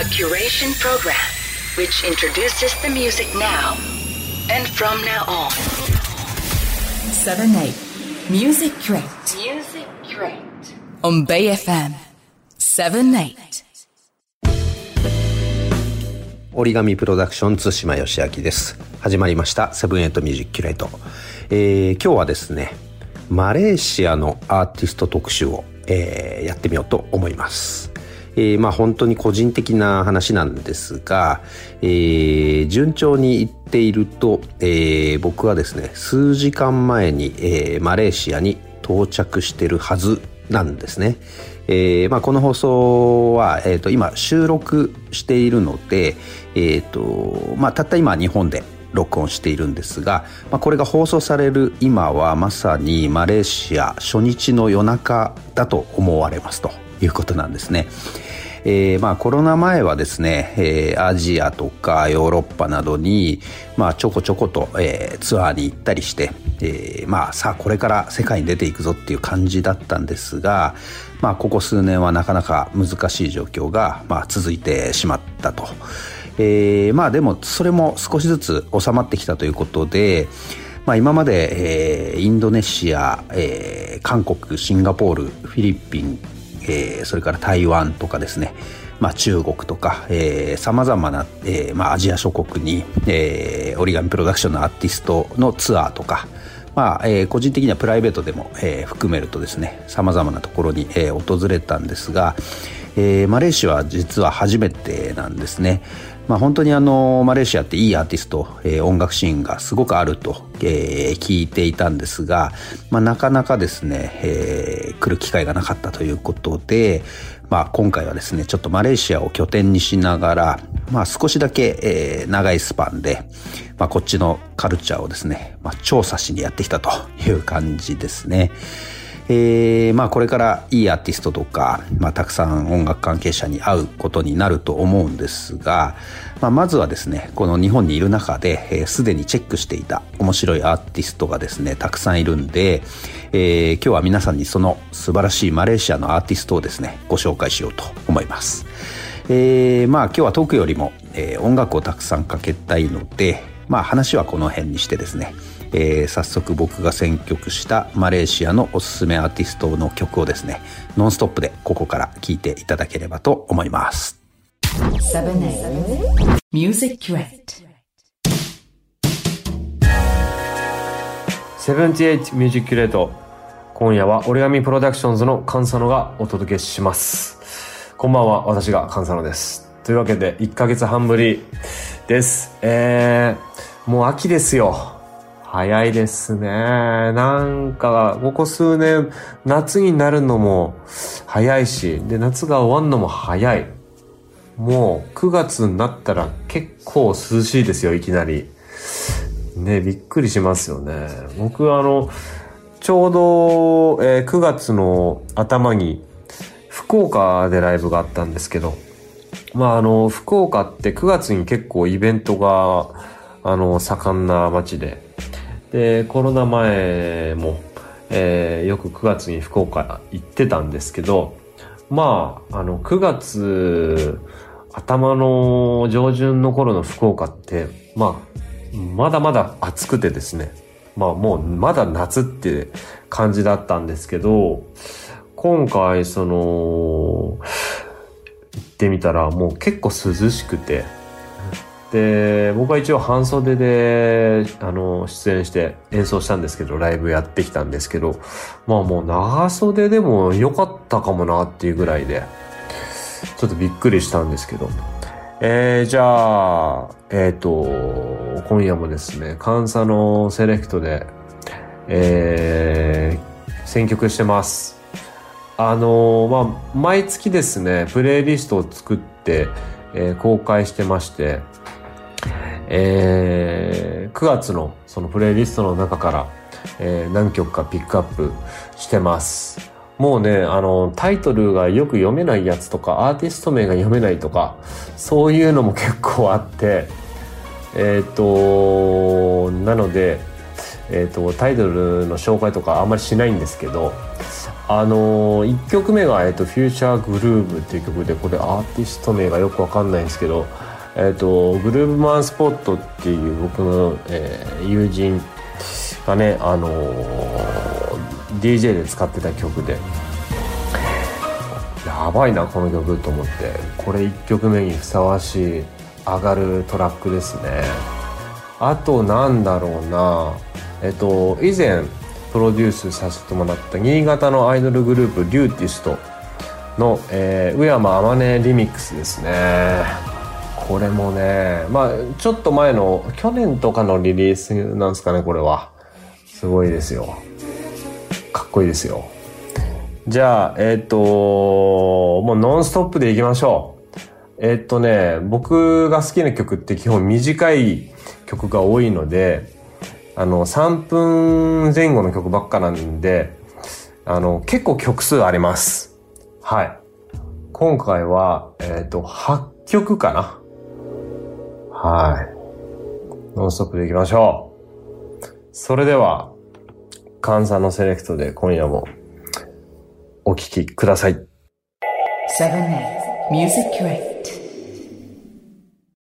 A curation program which introduces the music now and from now on. 7 8 Music Curate Music Curate. on Bay FM 7 8折り紙プロダクション津島義明です始まりました Seven Eight Music Curate、えー今日はですねマレーシアのアーティスト特集を、えーやってみようと思いますえーまあ本当に個人的な話なんですが、えー順調にいっていると、えー僕はですね数時間前に、えーマレーシアに到着してるはずなんですね。えーまあ、この放送は、えー、と今収録しているので、えーとまあ、たった今日本で録音しているんですが、まあ、これが放送される今はまさにマレーシア初日の夜中だと思われますということなんですね。えーまあ、コロナ前はですね、えーアジアとかヨーロッパなどに、まあ、ちょこちょこと、えーツアーに行ったりして、えーまあ、さあこれから世界に出ていくぞっていう感じだったんですが、まあ、ここ数年はなかなか難しい状況が、まあ、続いてしまったと。えーまあでもそれも少しずつ収まってきたということで、まあ、今まで、えーインドネシア、えー韓国シンガポールフィリピン、えーそれから台湾とかですね、まあ、中国とかさまざまな、えーまあ、アジア諸国に、えー折り紙プロダクションのアーティストのツアーとか、まあえー個人的にはプライベートでも、えー含めるとですねさまざまなところに、えー訪れたんですが、えーマレーシアは実は初めてなんですね。まあ、本当にあのマレーシアっていいアーティスト、えー音楽シーンがすごくあると、えー聞いていたんですが、まあ、なかなかですね、えー来る機会がなかったということで、まあ、今回はですねちょっとマレーシアを拠点にしながら、まあ、少しだけ、えー長いスパンで、まあ、こっちのカルチャーをですね、まあ、調査しにやってきたという感じですね。えーまあこれからいいアーティストとか、まあ、たくさん音楽関係者に会うことになると思うんですが、まあ、まずはですねこの日本にいる中ですで、にチェックしていた面白いアーティストがですねたくさんいるんで、えー今日は皆さんにその素晴らしいマレーシアのアーティストをですねご紹介しようと思います。えーまあ今日はトークよりも、え音楽をたくさんかけたいので、まあ話はこの辺にしてですね、えー早速僕が選曲したマレーシアのおすすめアーティストの曲をですね、ノンストップでここから聴いていただければと思います。7 8 Music Crate Seven Eight Music Curate 今夜は origami PRODUCTIONS の Kan Sano がお届けします。こんばんは私が Kan Sano です。というわけで1ヶ月半ぶりです。えー、もう秋ですよ早いですね。なんかここ数年夏になるのも早いしで夏が終わるのも早い。もう9月になったら結構涼しいですよいきなり。ね、びっくりしますよね。僕あの、ちょうど、え9月の頭に福岡でライブがあったんですけど、まああの、福岡って9月に結構イベントが、あの、盛んな街で、で、コロナ前も、えーよく9月に福岡行ってたんですけど、まあ、あの、9月頭の上旬の頃の福岡って、まあ、まだまだ暑くてですね。まあもうまだ夏って感じだったんですけど、今回その、行ってみたらもう結構涼しくて、で、僕は一応半袖で、あの、出演して演奏したんですけど、ライブやってきたんですけど、まあもう長袖でも良かったかもなっていうぐらいで、ちょっとびっくりしたんですけど、えー、じゃあ、えっ、と、今夜もですね、監査のセレクトで、えー、選曲してます。あのーまあ、毎月ですね、プレイリストを作って、えー公開してまして、えー9月のそのプレイリストの中から、えー何曲かピックアップしてます。もうね、あの、タイトルがよく読めないやつとか、アーティスト名が読めないとか、そういうのも結構あって、えっ、と、なので、えっ、と、タイトルの紹介とかあんまりしないんですけど、あの、1曲目が、えっと、フューチャーグルーブっていう曲で、これアーティスト名がよくわかんないんですけど、えっと、グルーブマンスポットっていう僕の、えー、友人がね、あのー、DJ で使ってた曲で、やばいな、この曲と思って、これ1曲目にふさわしい上がるトラックですね。あと、なんだろうな、えっと、以前、プロデュースさせてもらった新潟のアイドルグループリューティストの、えー、宇山あまねリミックスですね。これもねまあちょっと前の去年とかのリリースなんですかねこれはすごいですよかっこいいですよじゃあえっ、ー、ともうノンストップでいきましょうえっ、ー、とね僕が好きな曲って基本短い曲が多いのであの、3分前後の曲ばっかなんで、あの、結構曲数あります。はい。今回は、えっ、ー、と、8曲かな。はい。ノンストップでいきましょう。それでは、カンサのセレクトで今夜もお聴きください。7 Music Correct.